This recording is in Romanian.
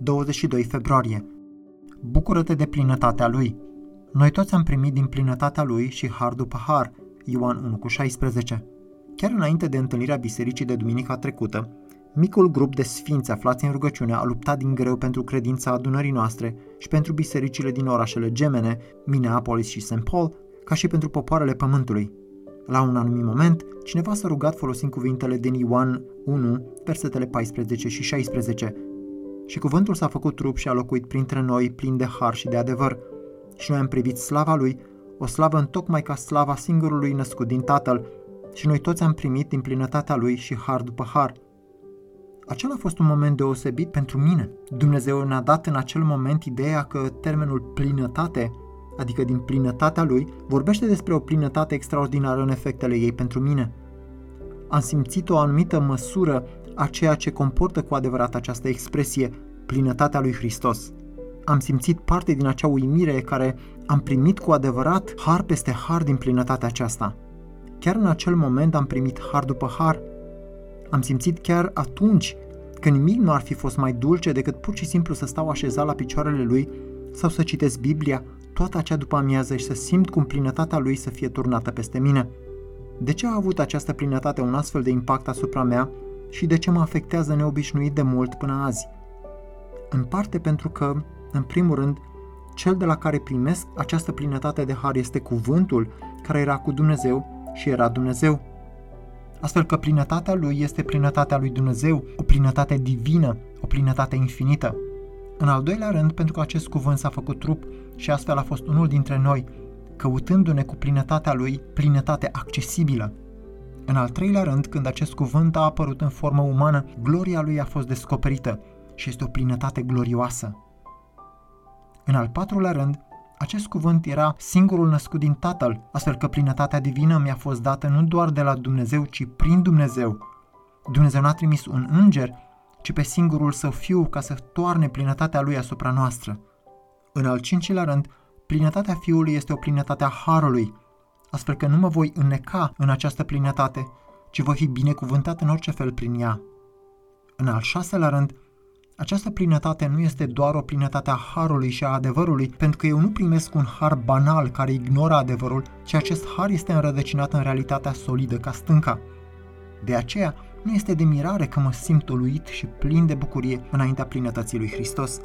22 februarie. Bucură-te de plinătatea Lui. Noi toți am primit din plinătatea Lui și har după har, Ioan 1 cu 16. Chiar înainte de întâlnirea bisericii de duminica trecută, micul grup de sfinți aflați în rugăciune a luptat din greu pentru credința adunării noastre și pentru bisericile din orașele gemene, Minneapolis și St. Paul, ca și pentru popoarele pământului. La un anumit moment, cineva s-a rugat folosind cuvintele din Ioan 1, versetele 14 și 16. Și cuvântul s-a făcut trup și a locuit printre noi, plin de har și de adevăr. Și noi am privit slava lui, o slavă întocmai ca slava singurului născut din Tatăl, și noi toți am primit din plinătatea lui și har după har. Acela a fost un moment deosebit pentru mine. Dumnezeu ne-a dat în acel moment ideea că termenul plinătate adică din plinătatea lui, vorbește despre o plinătate extraordinară în efectele ei pentru mine. Am simțit o anumită măsură a ceea ce comportă cu adevărat această expresie, plinătatea lui Hristos. Am simțit parte din acea uimire care am primit cu adevărat har peste har din plinătatea aceasta. Chiar în acel moment am primit har după har. Am simțit chiar atunci că nimic nu ar fi fost mai dulce decât pur și simplu să stau așezat la picioarele lui sau să citesc Biblia toată acea după amiază și să simt cum plinătatea lui să fie turnată peste mine. De ce a avut această plinătate un astfel de impact asupra mea și de ce mă afectează neobișnuit de mult până azi? În parte pentru că, în primul rând, cel de la care primesc această plinătate de har este cuvântul care era cu Dumnezeu și era Dumnezeu. Astfel că plinătatea lui este plinătatea lui Dumnezeu, o plinătate divină, o plinătate infinită. În al doilea rând, pentru că acest cuvânt s-a făcut trup și astfel a fost unul dintre noi, căutându-ne cu plinătatea lui, plinătate accesibilă. În al treilea rând, când acest cuvânt a apărut în formă umană, gloria lui a fost descoperită și este o plinătate glorioasă. În al patrulea rând, acest cuvânt era singurul născut din Tatăl, astfel că plinătatea divină mi-a fost dată nu doar de la Dumnezeu, ci prin Dumnezeu. Dumnezeu n-a trimis un înger, ci pe singurul său fiu ca să toarne plinătatea lui asupra noastră. În al cincilea rând, plinătatea Fiului este o plinătate a Harului, astfel că nu mă voi înneca în această plinătate, ci voi fi binecuvântat în orice fel prin ea. În al șaselea rând, această plinătate nu este doar o plinătate a harului și a adevărului, pentru că eu nu primesc un har banal care ignoră adevărul, ci acest har este înrădăcinat în realitatea solidă ca stânca. De aceea, nu este de mirare că mă simt uluit și plin de bucurie înaintea plinătății lui Hristos.